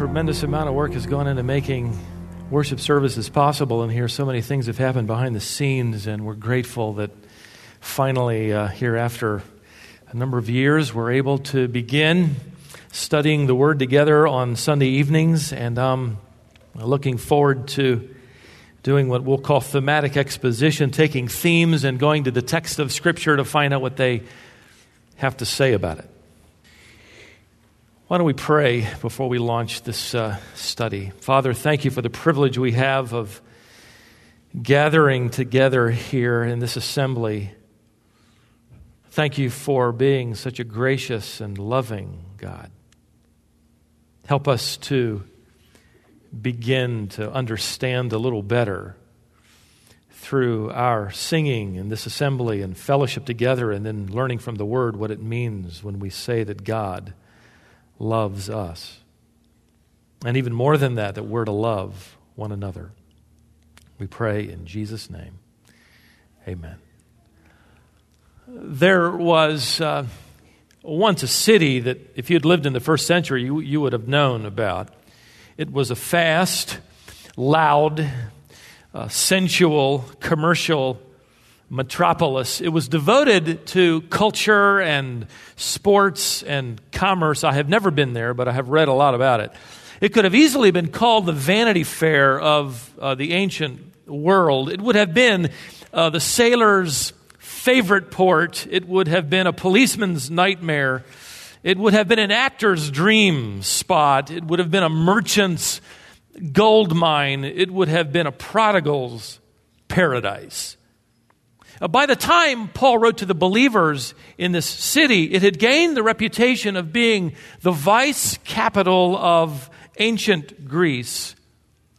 tremendous amount of work has gone into making worship services possible, and here so many things have happened behind the scenes, and we're grateful that finally, uh, here after a number of years, we're able to begin studying the Word together on Sunday evenings, and I'm looking forward to doing what we'll call thematic exposition, taking themes and going to the text of Scripture to find out what they have to say about it. Why don't we pray before we launch this uh, study? Father, thank you for the privilege we have of gathering together here in this assembly. Thank you for being such a gracious and loving God. Help us to begin to understand a little better through our singing in this assembly and fellowship together, and then learning from the Word what it means when we say that God loves us. And even more than that, that we're to love one another. We pray in Jesus' name. Amen. There was uh, once a city that, if you'd lived in the first century, you, you would have known about. It was a fast, loud, uh, sensual, commercial metropolis. It was devoted to culture and sports and commerce. I have never been there, but I have read a lot about it. It could have easily been called the Vanity Fair of uh, the ancient world. It would have been uh, the sailor's favorite port. It would have been a policeman's nightmare. It would have been an actor's dream spot. It would have been a merchant's gold mine. It would have been a prodigal's paradise. Uh, by the time Paul wrote to the believers in this city, it had gained the reputation of being the vice capital of ancient Greece.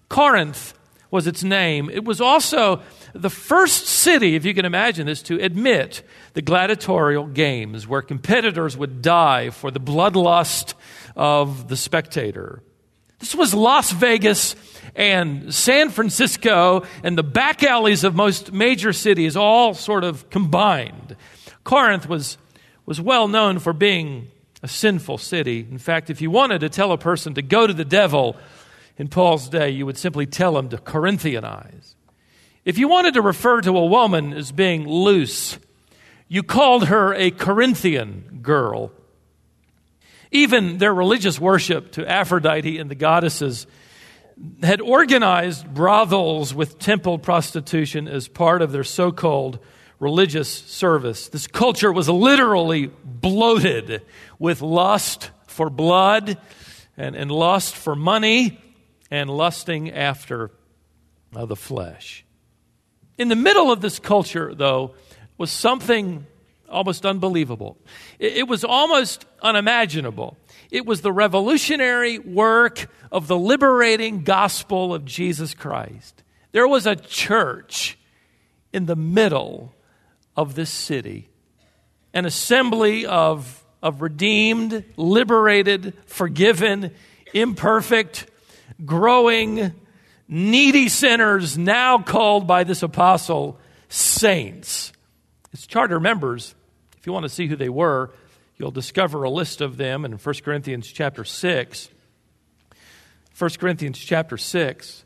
Corinth was its name. It was also the first city, if you can imagine this, to admit the gladiatorial games where competitors would die for the bloodlust of the spectator. This was Las Vegas and San Francisco and the back alleys of most major cities all sort of combined. Corinth was, was well known for being a sinful city. In fact, if you wanted to tell a person to go to the devil in Paul's day, you would simply tell him to Corinthianize. If you wanted to refer to a woman as being loose, you called her a Corinthian girl. Even their religious worship to Aphrodite and the goddesses had organized brothels with temple prostitution as part of their so called religious service. This culture was literally bloated with lust for blood and, and lust for money and lusting after uh, the flesh. In the middle of this culture, though, was something almost unbelievable. It, it was almost unimaginable. It was the revolutionary work of the liberating gospel of Jesus Christ. There was a church in the middle of this city, an assembly of, of redeemed, liberated, forgiven, imperfect, growing, needy sinners, now called by this apostle saints. Its charter members, if you want to see who they were, You'll discover a list of them in 1 Corinthians chapter 6. 1 Corinthians chapter 6.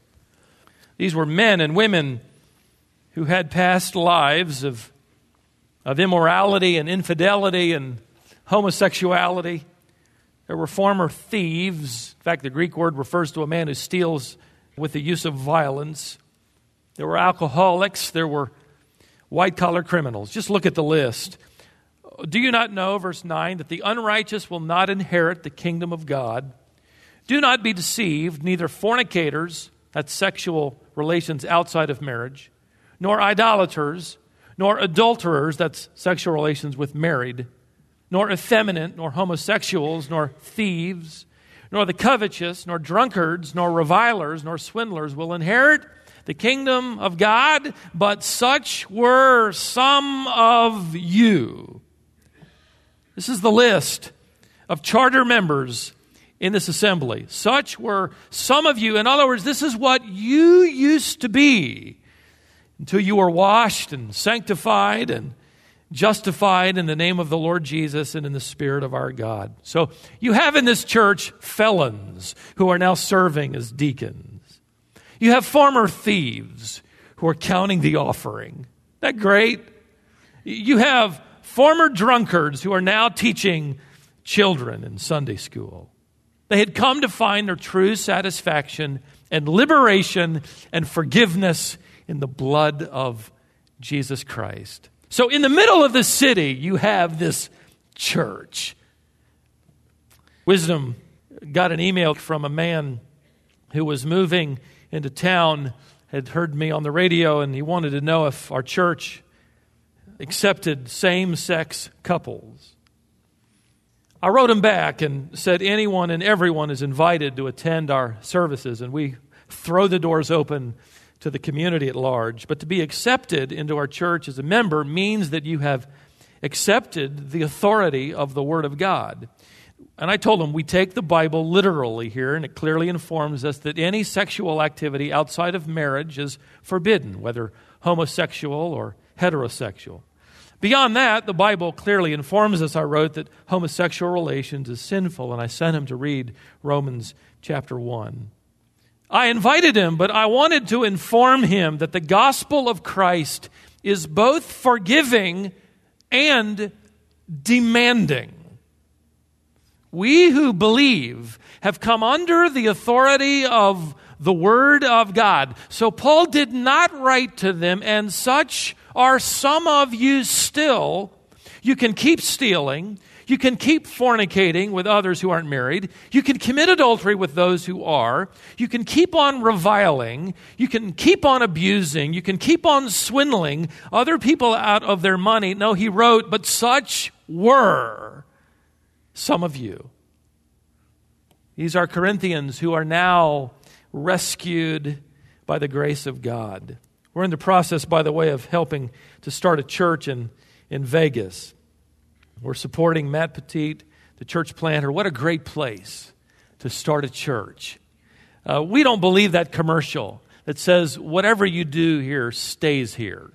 These were men and women who had past lives of, of immorality and infidelity and homosexuality. There were former thieves. In fact, the Greek word refers to a man who steals with the use of violence. There were alcoholics. There were white collar criminals. Just look at the list. Do you not know, verse 9, that the unrighteous will not inherit the kingdom of God? Do not be deceived, neither fornicators, that's sexual relations outside of marriage, nor idolaters, nor adulterers, that's sexual relations with married, nor effeminate, nor homosexuals, nor thieves, nor the covetous, nor drunkards, nor revilers, nor swindlers will inherit the kingdom of God, but such were some of you. This is the list of charter members in this assembly. Such were some of you. In other words, this is what you used to be until you were washed and sanctified and, justified in the name of the Lord Jesus and in the Spirit of our God. So you have in this church felons who are now serving as deacons. You have former thieves who are counting the offering. Isn't that great? You have former drunkards who are now teaching children in Sunday school. They had come to find their true satisfaction and liberation and forgiveness in the blood of Jesus Christ. So, in the middle of the city, you have this church. Wisdom got an email from a man who was moving into town, had heard me on the radio, and he wanted to know if our church accepted same sex couples. I wrote him back and said anyone and everyone is invited to attend our services, and we throw the doors open to the community at large. But to be accepted into our church as a member means that you have accepted the authority of the Word of God. And I told him we take the Bible literally here, and it clearly informs us that any sexual activity outside of marriage is forbidden, whether homosexual or heterosexual. Beyond that, the Bible clearly informs us, I wrote, that homosexual relations is sinful, and I sent him to read Romans chapter 1. I invited him, but I wanted to inform him that the gospel of Christ is both forgiving and demanding. We who believe have come under the authority of the Word of God. So Paul did not write to them, and such are some of you still. You can keep stealing. You can keep fornicating with others who aren't married. You can commit adultery with those who are. You can keep on reviling. You can keep on abusing. You can keep on swindling other people out of their money. No, he wrote, but such were some of you. These are Corinthians who are now rescued by the grace of God. We're in the process, by the way, of helping to start a church in, in Vegas. We're supporting Matt Petit, the church planter. What a great place to start a church. Uh, we don't believe that commercial that says, whatever you do here stays here.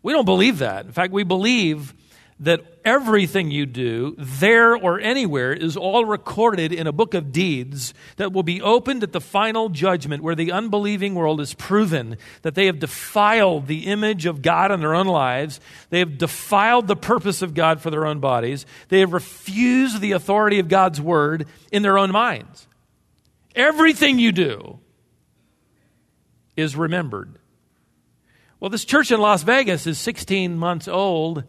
We don't believe that. In fact, we believe that everything you do, there or anywhere, is all recorded in a book of deeds that will be opened at the final judgment where the unbelieving world is proven that they have defiled the image of God in their own lives. They have defiled the purpose of God for their own bodies. They have refused the authority of God's word in their own minds. Everything you do is remembered. Well, this church in Las Vegas is 16 months old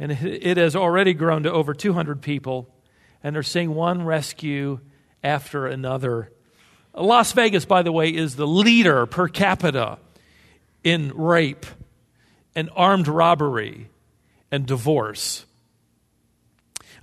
and it has already grown to over 200 people, and they're seeing one rescue after another. Las Vegas, by the way, is the leader per capita in rape and armed robbery and divorce.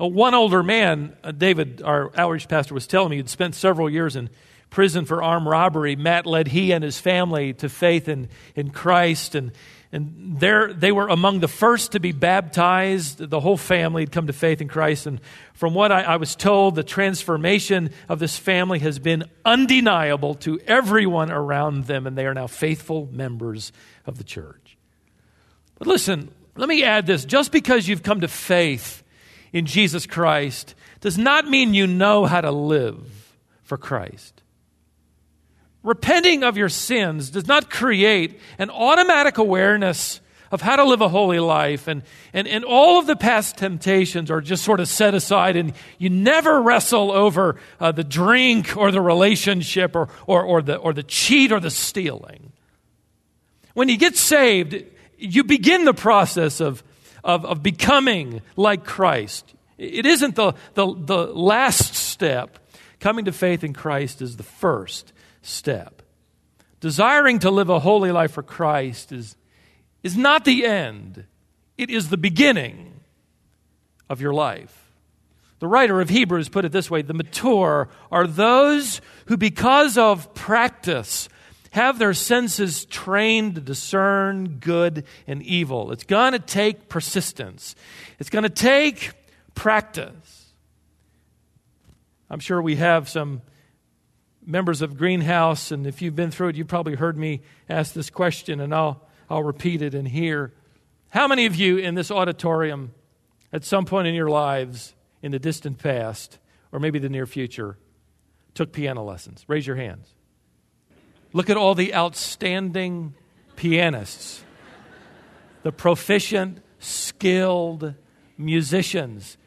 Uh, one older man, uh, David, our outreach pastor, was telling me he'd spent several years in prison for armed robbery. Matt led he and his family to faith in, in Christ, and and there they were among the first to be baptized. The whole family had come to faith in Christ. And from what I, I, was told, the transformation of this family has been undeniable to everyone around them, and they are now faithful members of the church. But listen, let me add this just because you've come to faith in Jesus Christ does not mean you know how to live for Christ. Repenting of your sins does not create an automatic awareness of how to live a holy life, and, and, and all of the past temptations are just sort of set aside, and you never wrestle over uh, the drink or the relationship or, or, or, the, or the cheat or the stealing. When you get saved, you begin the process of, of, of becoming like Christ. It isn't the, the, the last step. Coming to faith in Christ is the first step. Desiring to live a holy life for Christ is, is not the end, it is the beginning of your life. The writer of Hebrews put it this way the mature are those who, because of practice, have their senses trained to discern good and evil. It's going to take persistence, it's going to take practice. I'm sure we have some members of Greenhouse, and if you've been through it, you've probably heard me ask this question, and I'll, I'll repeat it in here. How many of you in this auditorium, at some point in your lives, in the distant past, or maybe the near future, took piano lessons? Raise your hands. Look at all the outstanding pianists, the proficient, skilled musicians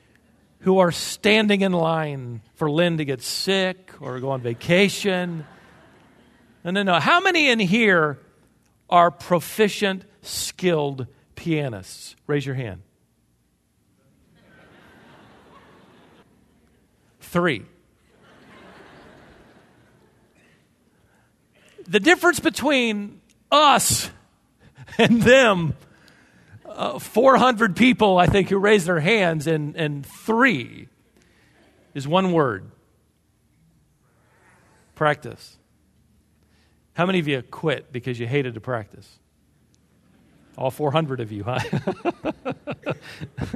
who are standing in line for Lynn to get sick or go on vacation. No, no, no. How many in here are proficient, skilled pianists? Raise your hand. Three. The difference between us and them uh, 400 people, I think, who raised their hands, and, and three is one word practice. How many of you quit because you hated to practice? All 400 of you, huh?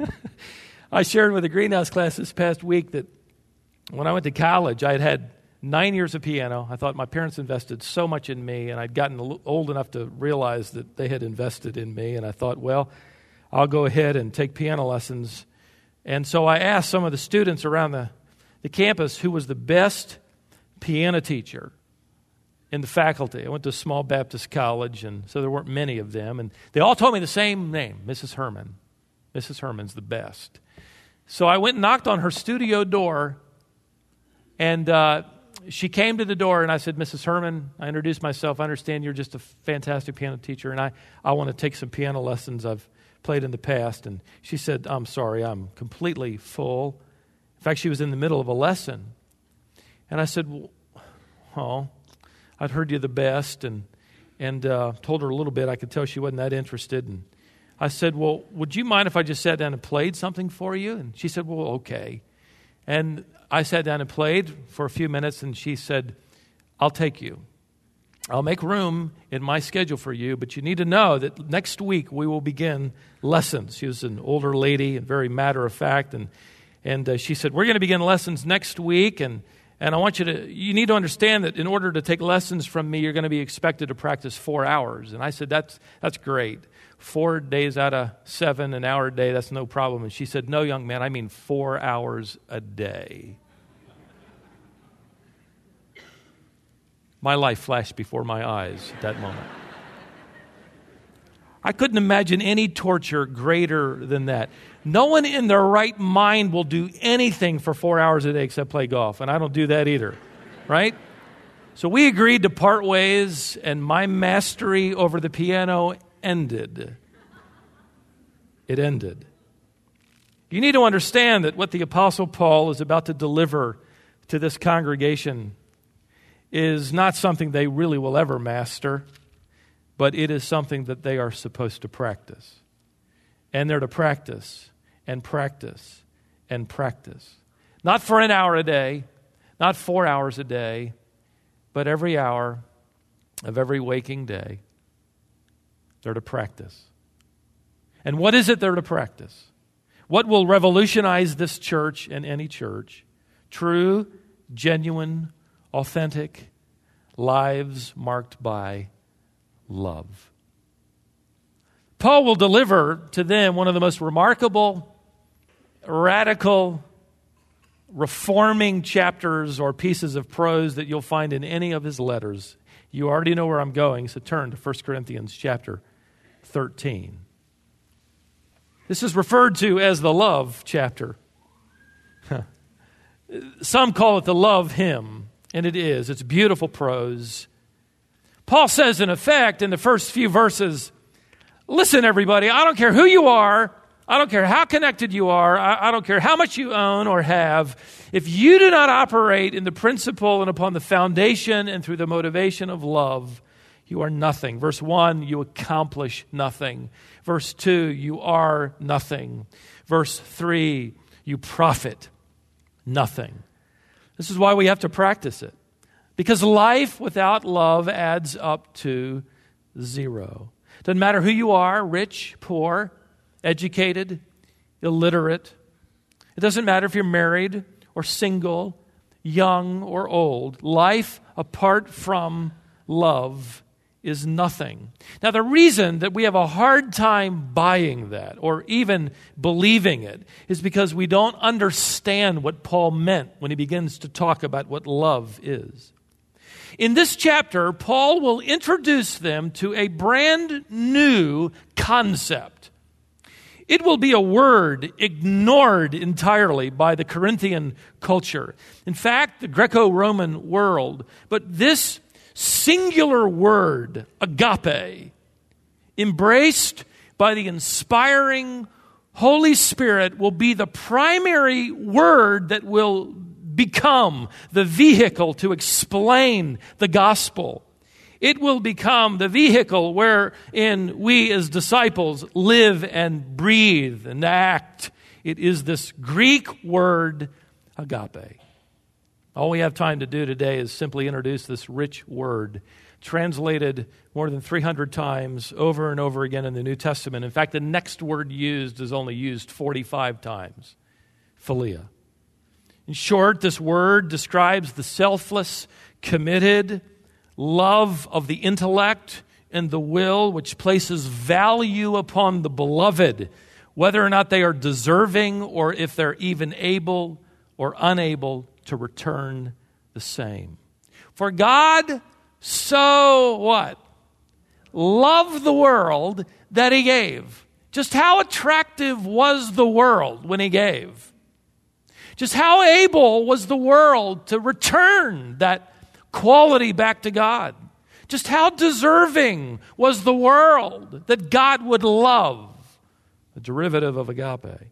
I shared with the greenhouse class this past week that when I went to college, I had had nine years of piano. I thought my parents invested so much in me, and I'd gotten old enough to realize that they had invested in me. And I thought, well, I'll go ahead and take piano lessons. And so I asked some of the students around the, the campus who was the best piano teacher in the faculty. I went to a small Baptist college, and so there weren't many of them. And they all told me the same name Mrs. Herman. Mrs. Herman's the best. So I went and knocked on her studio door, and uh, she came to the door, and I said, Mrs. Herman, I introduced myself. I understand you're just a fantastic piano teacher, and I, I want to take some piano lessons. I've played in the past. And she said, I'm sorry, I'm completely full. In fact, she was in the middle of a lesson. And I said, well, I'd heard you the best, and, and uh, told her a little bit. I could tell she wasn't that interested. And I said, Well, would you mind if I just sat down and played something for you? And she said, Well, okay. And I sat down and played for a few minutes, and she said, I'll take you. I'll make room in my schedule for you, but you need to know that next week we will begin lessons. She was an older lady and very matter of fact, and, and uh, she said, We're going to begin lessons next week, and, and I want you to, you need to understand that in order to take lessons from me, you're going to be expected to practice four hours. And I said, That's, that's great. Four days out of seven, an hour a day, that's no problem. And she said, No, young man, I mean four hours a day. My life flashed before my eyes at that moment. I couldn't imagine any torture greater than that. No one in their right mind will do anything for four hours a day except play golf, and I don't do that either, right? So we agreed to part ways, and my mastery over the piano ended. It ended. You need to understand that what the Apostle Paul is about to deliver to this congregation is not something they really will ever master, but it is something that they are supposed to practice. And they're to practice and practice and practice. Not for an hour a day, not four hours a day, but every hour of every waking day, they're to practice. And what is it they're to practice? What will revolutionize this church and any church? True, genuine authentic lives marked by love. Paul will deliver to them one of the most remarkable, radical, reforming chapters or pieces of prose that you'll find in any of his letters. You already know where I'm going, so turn to 1 Corinthians chapter 13. This is referred to as the love chapter. Some call it the love hymn and it is. It's beautiful prose. Paul says, in effect, in the first few verses, listen, everybody, I don't care who you are, I don't care how connected you are, I, I, don't care how much you own or have. If you do not operate in the principle and upon the foundation and through the motivation of love, you are nothing. Verse 1, you accomplish nothing. Verse 2, you are nothing. Verse 3, you profit nothing. This is why we have to practice it. Because life without love adds up to zero. Doesn't matter who you are rich, poor, educated, illiterate. It doesn't matter if you're married or single, young or old. Life apart from love is nothing. Now, the reason that we have a hard time buying that or even believing it is because we don't understand what Paul meant when he begins to talk about what love is. In this chapter, Paul will introduce them to a brand new concept. It will be a word ignored entirely by the Corinthian culture. In fact, the Greco Roman world. But this singular word, agape, embraced by the inspiring Holy Spirit, will be the primary word that will become the vehicle to explain the gospel. It will become the vehicle wherein we as disciples live and breathe and act. It is this Greek word, agape. All we have time to do today is simply introduce this rich word, translated more than 300 times over and over again in the New Testament. In fact, the next word used is only used 45 times philia. In short, this word describes the selfless, committed love of the intellect and the will, which places value upon the beloved, whether or not they are deserving or if they're even able or unable to return the same. For God so what? Loved the world that he gave. Just how attractive was the world when he gave? Just how able was the world to return that quality back to God? Just how deserving was the world that God would love? A derivative of agape.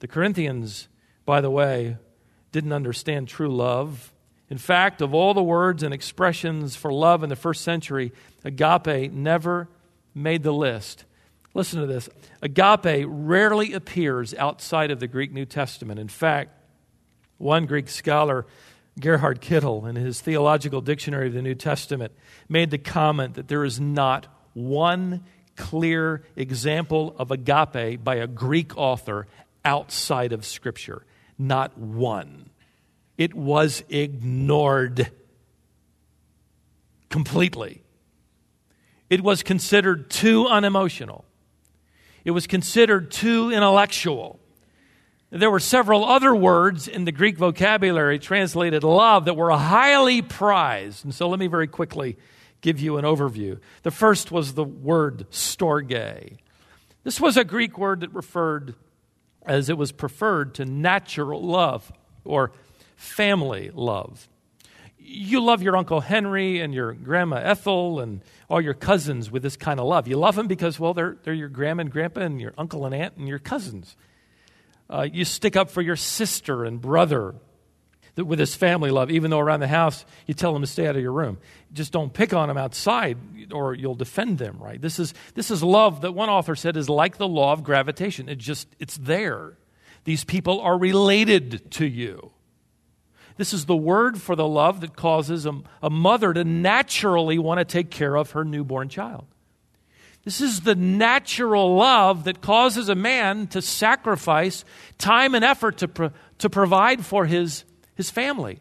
The Corinthians, by the way, didn't understand true love. In fact, of all the words and expressions for love in the first century, agape never made the list. Listen to this agape rarely appears outside of the Greek New Testament. In fact, one Greek scholar, Gerhard Kittel, in his theological dictionary of the New Testament, made the comment that there is not one clear example of agape by a Greek author outside of Scripture. Not one. It was ignored completely. It was considered too unemotional. It was considered too intellectual. There were several other words in the Greek vocabulary translated love that were highly prized. And so let me very quickly give you an overview. The first was the word storge. This was a Greek word that referred as it was preferred to natural love or family love. You love your Uncle Henry and your Grandma Ethel and all your cousins with this kind of love. You love them because, well, they're, they're your grandma and grandpa and your uncle and aunt and your cousins. Uh, you stick up for your sister and brother with this family love, even though around the house you tell them to stay out of your room. Just don't pick on them outside or you'll defend them, right? This is, this is love that one author said is like the law of gravitation. It just, it's there. These people are related to you. This is the word for the love that causes a, a mother to naturally want to take care of her newborn child. This is the natural love that causes a man to sacrifice time and effort to, pro- to provide for his his family.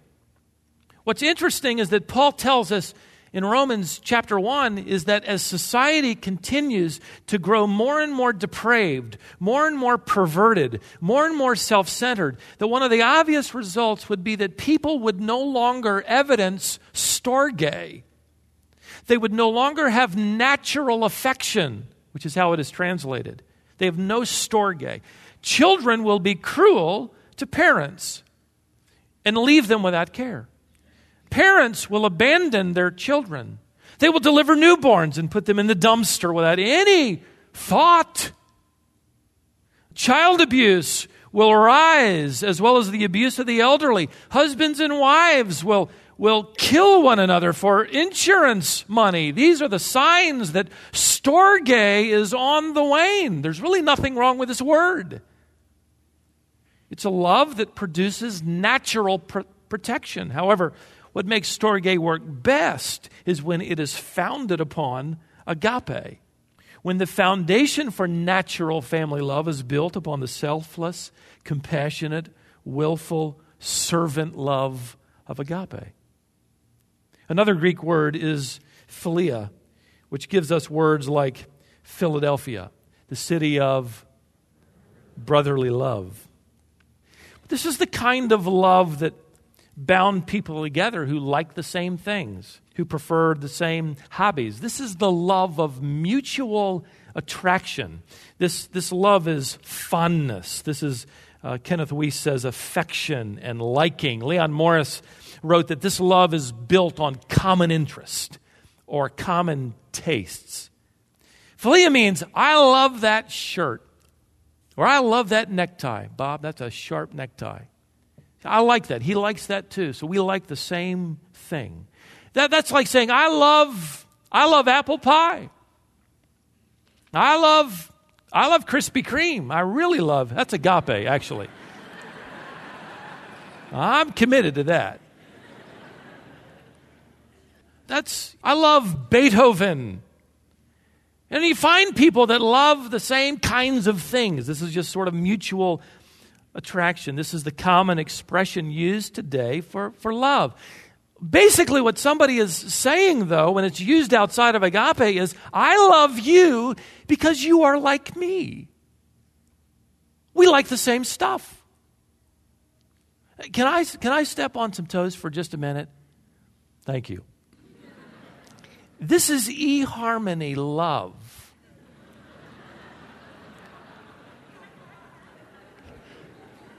What's interesting is that Paul tells us in Romans chapter 1 is that as society continues to grow more and more depraved, more and more perverted, more and more self centered, that one of the obvious results would be that people would no longer evidence storge. They would no longer have natural affection, which is how it is translated. They have no storge. Children will be cruel to parents and leave them without care. Parents will abandon their children. They will deliver newborns and put them in the dumpster without any thought. Child abuse will rise, as well as the abuse of the elderly. Husbands and wives will, will kill one another for insurance money. These are the signs that storge is on the wane. There's really nothing wrong with this word. It's a love that produces natural pr- protection. However, what makes storge work best is when it is founded upon agape. When the foundation for natural family love is built upon the selfless, compassionate, willful, servant love of agape. Another Greek word is philia, which gives us words like Philadelphia, the city of brotherly love. This is the kind of love that bound people together who liked the same things, who preferred the same hobbies. This is the love of mutual attraction. This, this love is fondness. This is, uh, Kenneth Wuest says, affection and liking. Leon Morris wrote that this love is built on common interest or common tastes. Philia means, I love that shirt. Or I love that necktie. Bob, that's a sharp necktie. I like that. He likes that too. So we like the same thing. That, that's like saying, I love, I love apple pie. I love, I love Krispy Kreme. I really love, that's agape, actually. I'm committed to that. That's, I love Beethoven. And you find people that love the same kinds of things. This is just sort of mutual attraction. This is the common expression used today for, for love. Basically, what somebody is saying, though, when it's used outside of agape, is I love you because you are like me. We like the same stuff. Can I, can I step on some toes for just a minute? Thank you. This is eHarmony love.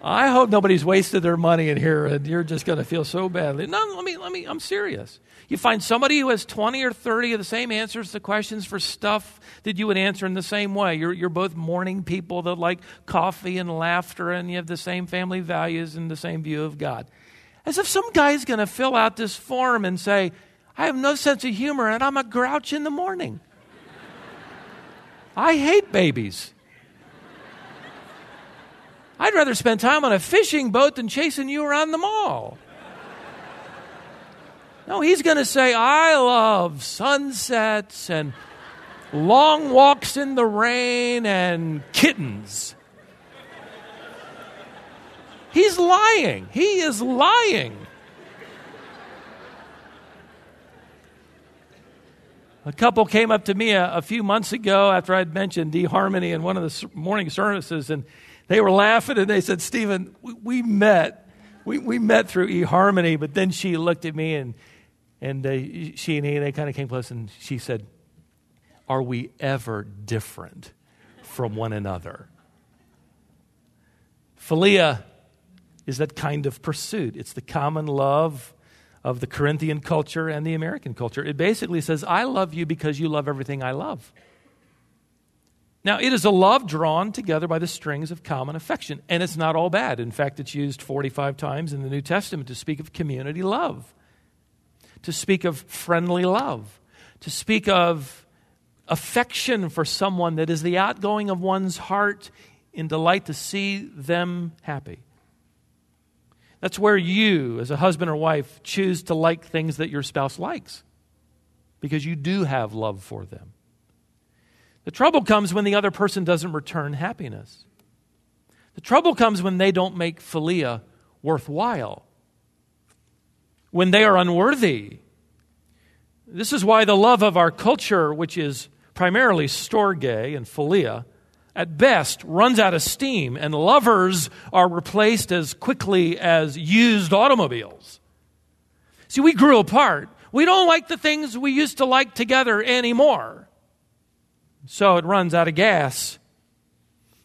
I hope nobody's wasted their money in here and you're just going to feel so badly. No, let me, let me, I'm serious. You find somebody who has 20 or 30 of the same answers to questions for stuff that you would answer in the same way. You're, you're both morning people that like coffee and laughter and you have the same family values and the same view of God. As if some guy's going to fill out this form and say, I have no sense of humor and I'm a grouch in the morning. I hate babies. I'd rather spend time on a fishing boat than chasing you around the mall. No, he's going to say, I love sunsets and long walks in the rain and kittens. He's lying. He is lying. A couple came up to me a, a few months ago after I'd mentioned eHarmony in one of the morning services, and they were laughing and they said, Stephen, we, we met. We, we met through eHarmony, but then she looked at me and, and she and he, they kind of came close and she said, Are we ever different from one another? Philia is that kind of pursuit. It's the common love of the Corinthian culture and the American culture. It basically says, I love you because you love everything I love. Now, it is a love drawn together by the strings of common affection, and it's not all bad. In fact, it's used 45 times in the New Testament to speak of community love, to speak of friendly love, to speak of affection for someone that is the outgoing of one's heart in delight to see them happy. That's where you, as a husband or wife, choose to like things that your spouse likes because you do have love for them. The trouble comes when the other person doesn't return happiness. The trouble comes when they don't make philia worthwhile, when they are unworthy. This is why the love of our culture, which is primarily storge and philia, at best, runs out of steam, and lovers are replaced as quickly as used automobiles. See, we grew apart. We don't like the things we used to like together anymore. So it runs out of gas.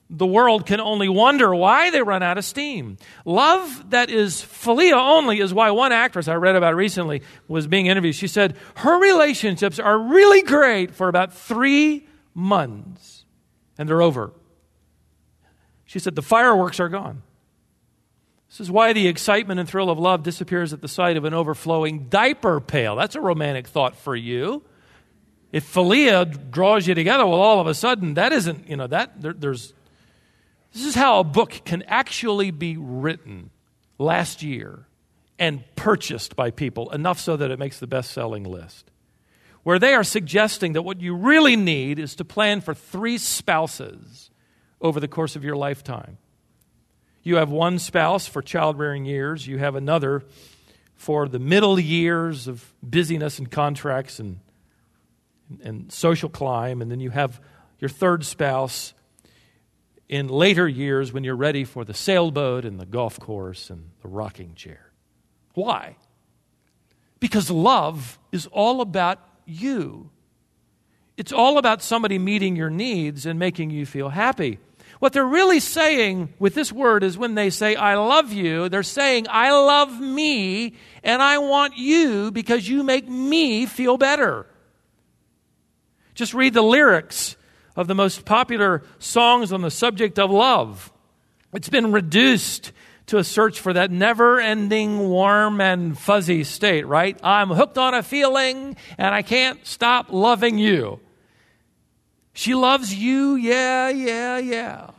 The world can only wonder why they run out of steam. Love that is philia only is why one actress I read about recently was being interviewed. She said her relationships are really great for about three months and they're over. She said, The fireworks are gone. This is why the excitement and thrill of love disappears at the sight of an overflowing diaper pail. That's a romantic thought for you. If philia draws you together, well, all of a sudden, that isn't, you know, that there, there's. This is how a book can actually be written last year and purchased by people, enough so that it makes the best selling list where they are suggesting that what you really need is to plan for three spouses over the course of your lifetime. You have one spouse for child rearing years, you have another for the middle years of busyness and contracts and and social climb, and then you have your third spouse in later years when you're ready for the sailboat and the golf course and the rocking chair. Why? Because love is all about you. It's all about somebody meeting your needs and making you feel happy. What they're really saying with this word is when they say, I love you, they're saying, I love me and I want you because you make me feel better. Just read the lyrics of the most popular songs on the subject of love. It's been reduced to a search for that never ending warm and fuzzy state, right? I'm hooked on a feeling and I can't stop loving you. She loves you, yeah, yeah, yeah.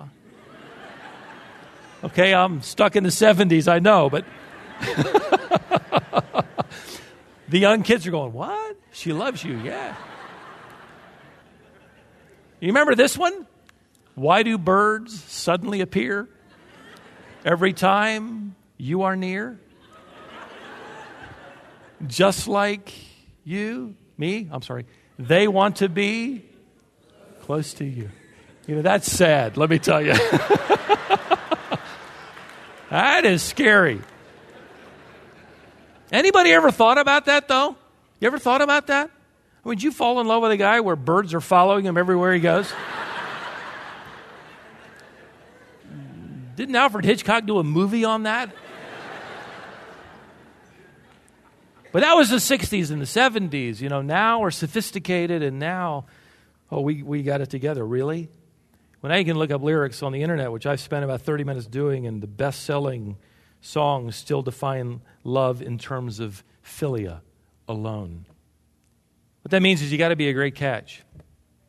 Okay, I'm stuck in the 70s, I know, but the young kids are going, What? She loves you, yeah. You remember this one? Why do birds suddenly appear every time you are near? Just like you, me, I'm sorry, they want to be close to you. You know, that's sad, let me tell you. that is scary. Anybody ever thought about that though? You ever thought about that? Would you fall in love with a guy where birds are following him everywhere he goes? Didn't Alfred Hitchcock do a movie on that? But that was the 60s and the 70s. You know, now we're sophisticated and now, oh, we, we got it together. Really? Well, now you can look up lyrics on the internet, which I've spent about 30 minutes doing, and the best selling songs still define love in terms of philia alone. What that means is you got to be a great catch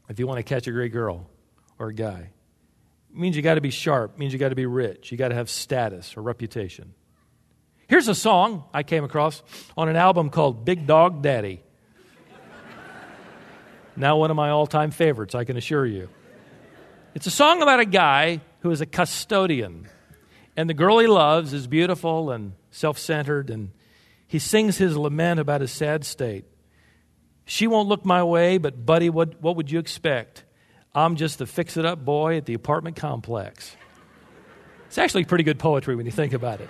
if you want to catch a great girl or a guy. It means you got to be sharp, it means you got to be rich, you got to have status or reputation. Here's a song I came across on an album called Big Dog Daddy. now, one of my all time favorites, I can assure you. It's a song about a guy who is a custodian, and the girl he loves is beautiful and self centered, and he sings his lament about his sad state. She won't look my way, but, buddy, what, what would you expect? I'm just the fix it up boy at the apartment complex. It's actually pretty good poetry when you think about it.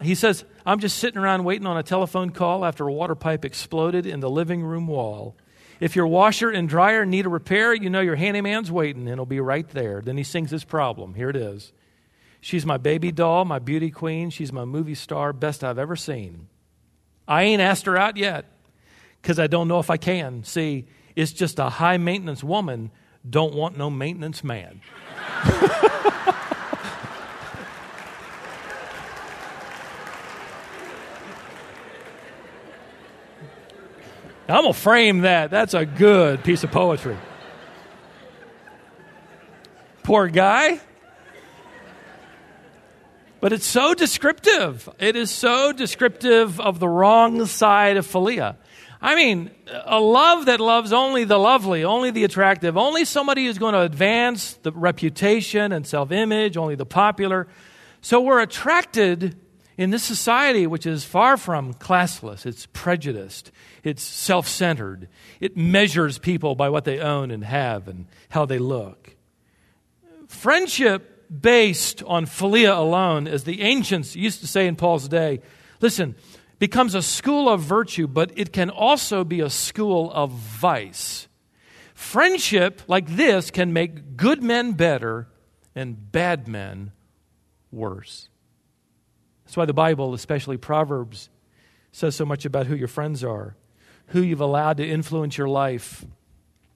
He says, I'm just sitting around waiting on a telephone call after a water pipe exploded in the living room wall. If your washer and dryer need a repair, you know your handyman's waiting and he'll be right there. Then he sings his problem. Here it is. She's my baby doll, my beauty queen. She's my movie star, best I've ever seen. I ain't asked her out yet because I don't know if I can. See, it's just a high maintenance woman, don't want no maintenance man. I'm going to frame that. That's a good piece of poetry. Poor guy. But it's so descriptive. It is so descriptive of the wrong side of philia. I mean, a love that loves only the lovely, only the attractive, only somebody who's going to advance the reputation and self image, only the popular. So we're attracted in this society, which is far from classless, it's prejudiced, it's self centered, it measures people by what they own and have and how they look. Friendship based on philia alone, as the ancients used to say in Paul's day, listen, becomes a school of virtue, but it can also be a school of vice. Friendship like this can make good men better and bad men worse. That's why the Bible, especially Proverbs, says so much about who your friends are, who you've allowed to influence your life.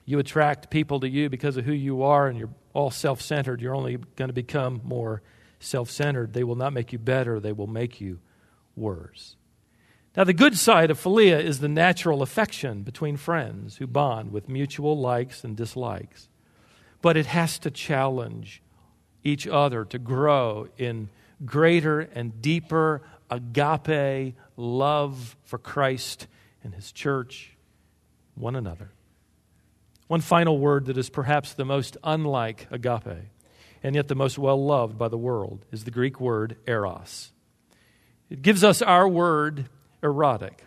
You attract people to you because of who you are, and you're all self centered. You're only going to become more self centered. They will not make you better, they will make you worse. Now, the good side of philia is the natural affection between friends who bond with mutual likes and dislikes. But it has to challenge each other to grow in greater and deeper agape love for Christ and His church, one another. One final word that is perhaps the most unlike agape and yet the most well loved by the world is the Greek word eros. It gives us our word erotic.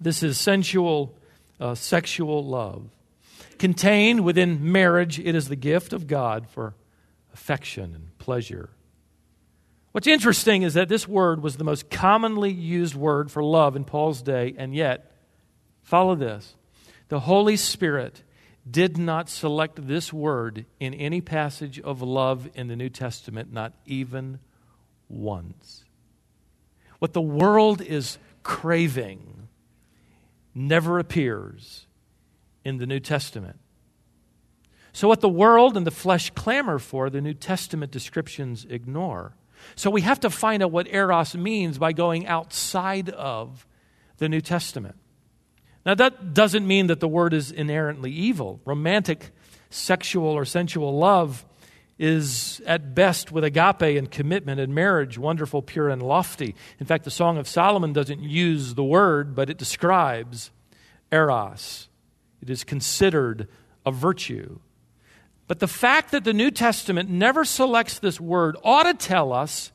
This is sensual, uh, sexual love. Contained within marriage, it is the gift of God for affection and pleasure. What's interesting is that this word was the most commonly used word for love in Paul's day, and yet, follow this the Holy Spirit did not select this word in any passage of love in the New Testament, not even once. What the world is craving never appears in the New Testament. So, what the world and the flesh clamor for, the New Testament descriptions ignore. So, we have to find out what eros means by going outside of the New Testament. Now, that doesn't mean that the word is inherently evil. Romantic, sexual, or sensual love is at best with agape and commitment and marriage wonderful, pure, and lofty. In fact, the Song of Solomon doesn't use the word, but it describes eros. It is considered a virtue. But the fact that the New Testament never selects this word ought to tell us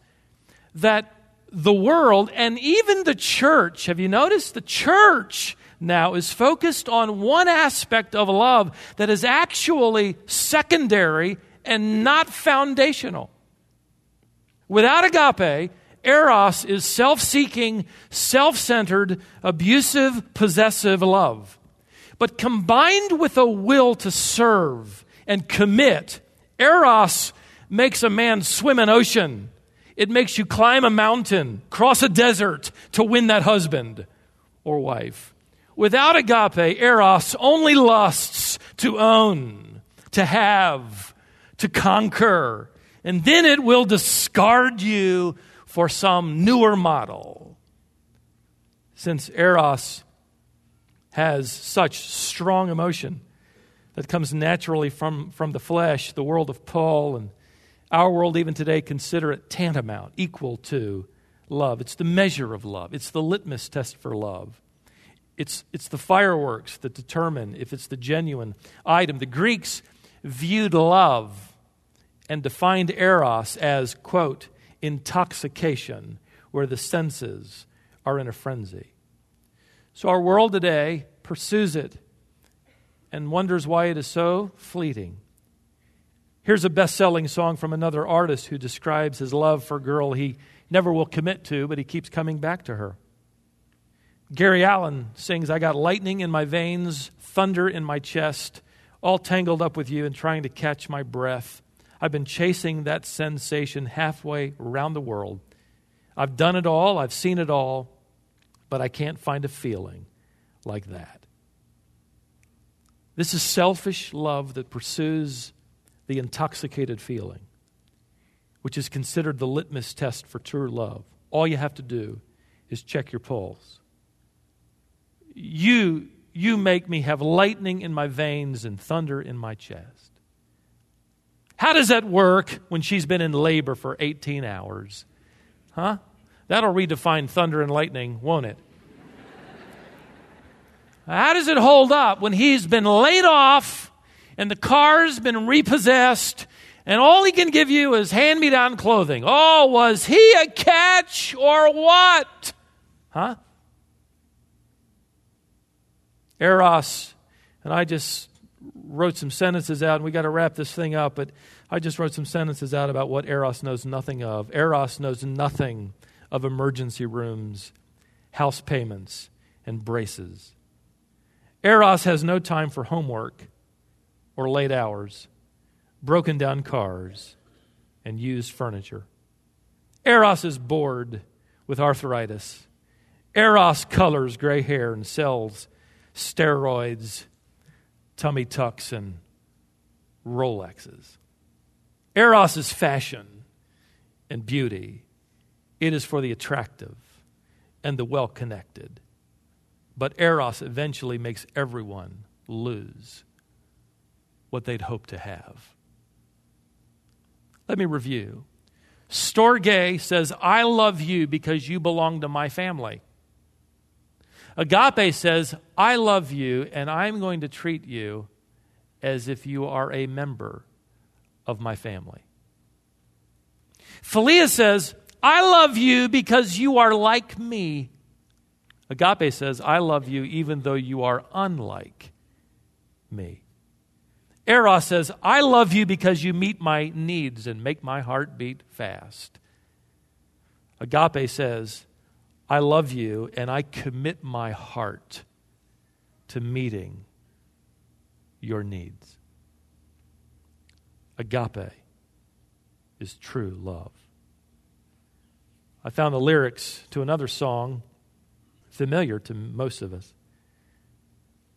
that the world and even the church, have you noticed? The church now is focused on one aspect of love that is actually secondary and not foundational. Without agape, eros is self seeking, self centered, abusive, possessive love. But combined with a will to serve and commit, eros makes a man swim an ocean. It makes you climb a mountain, cross a desert to win that husband or wife. Without agape, eros only lusts to own, to have, to conquer, and then it will discard you for some newer model. Since eros has such strong emotion that comes naturally from, from the flesh, the world of Paul and our world, even today, consider it tantamount, equal to love. It's the measure of love, it's the litmus test for love. It's, it's the fireworks that determine if it's the genuine item. The Greeks viewed love and defined eros as, quote, intoxication, where the senses are in a frenzy. So our world today pursues it and wonders why it is so fleeting. Here's a best selling song from another artist who describes his love for a girl he never will commit to, but he keeps coming back to her. Gary Allan sings, I got lightning in my veins, thunder in my chest, all tangled up with you and trying to catch my breath. I've been chasing that sensation halfway around the world. I've done it all, I've seen it all, but I can't find a feeling like that. This is selfish love that pursues the intoxicated feeling, which is considered the litmus test for true love. All you have to do is check your pulse. You, you make me have lightning in my veins and thunder in my chest. How does that work when she's been in labor for 18 hours? Huh? That'll redefine thunder and lightning, won't it? How does it hold up when he's been laid off and the car's been repossessed and all he can give you is hand me down clothing? Oh, was he a catch or what? Huh? Eros, and I just wrote some sentences out, and we got to wrap this thing up, but I just wrote some sentences out about what Eros knows nothing of. Eros knows nothing of emergency rooms, house payments, and braces. Eros has no time for homework or late hours, broken down cars, and used furniture. Eros is bored with arthritis. Eros colors gray hair and sells steroids, tummy tucks, and Rolexes. Eros is fashion and beauty. It is for the attractive and the well connected. But Eros eventually makes everyone lose what they'd hoped to have. Let me review. Storge says, I love you because you belong to my family. Agape says, I love you and I'm going to treat you as if you are a member of my family. Philia says, I love you because you are like me. Agape says, I love you even though you are unlike me. Eros says, I love you because you meet my needs and make my heart beat fast. Agape says, I love you and I commit my heart to meeting your needs. Agape is true love. I found the lyrics to another song familiar to most of us.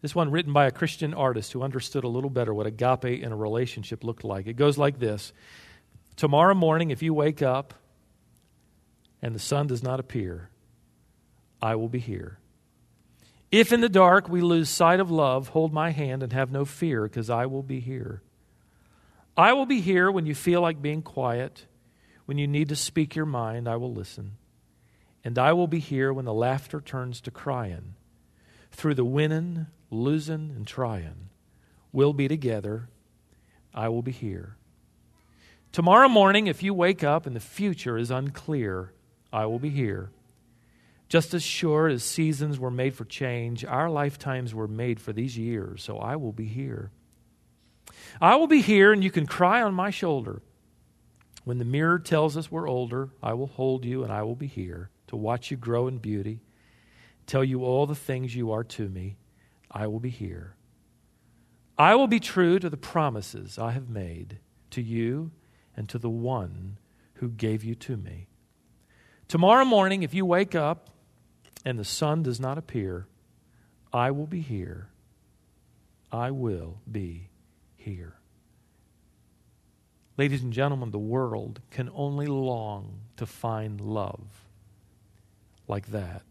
This one written by a Christian artist who understood a little better what agape in a relationship looked like. It goes like this Tomorrow morning, if you wake up and the sun does not appear, I will be here. If in the dark we lose sight of love, hold my hand and have no fear, because I will be here. I will be here when you feel like being quiet, when you need to speak your mind, I will listen. And I will be here when the laughter turns to crying. Through the winning, losing, and trying, we'll be together. I will be here. Tomorrow morning, if you wake up and the future is unclear, I will be here. Just as sure as seasons were made for change, our lifetimes were made for these years, so I will be here. I will be here, and you can cry on my shoulder. When the mirror tells us we're older, I will hold you, and I will be here to watch you grow in beauty, tell you all the things you are to me. I will be here. I will be true to the promises I have made to you and to the one who gave you to me. Tomorrow morning, if you wake up and the sun does not appear, I will be here. I will be here. Ladies and gentlemen, the world can only long to find love like that.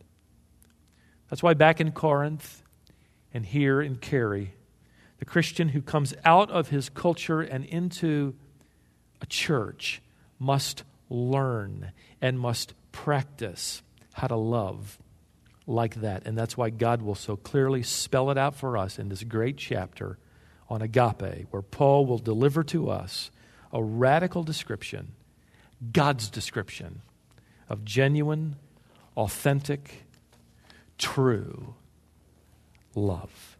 That's why back in Corinth and here in Cary, the Christian who comes out of his culture and into a church must learn and must practice how to love like that. And that's why God will so clearly spell it out for us in this great chapter on agape, where Paul will deliver to us a radical description, God's description of genuine, authentic, true love.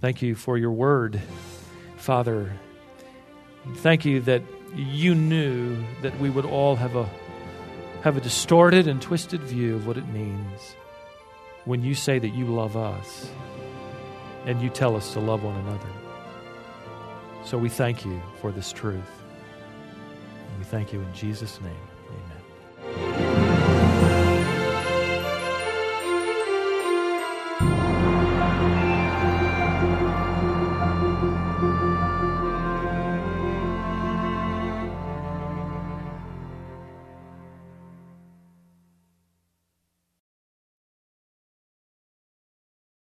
Thank you for your word, Father. Thank you that you knew that we would all have a have a distorted and twisted view of what it means when you say that you love us and you tell us to love one another. So we thank you for this truth. And we thank you in Jesus' name.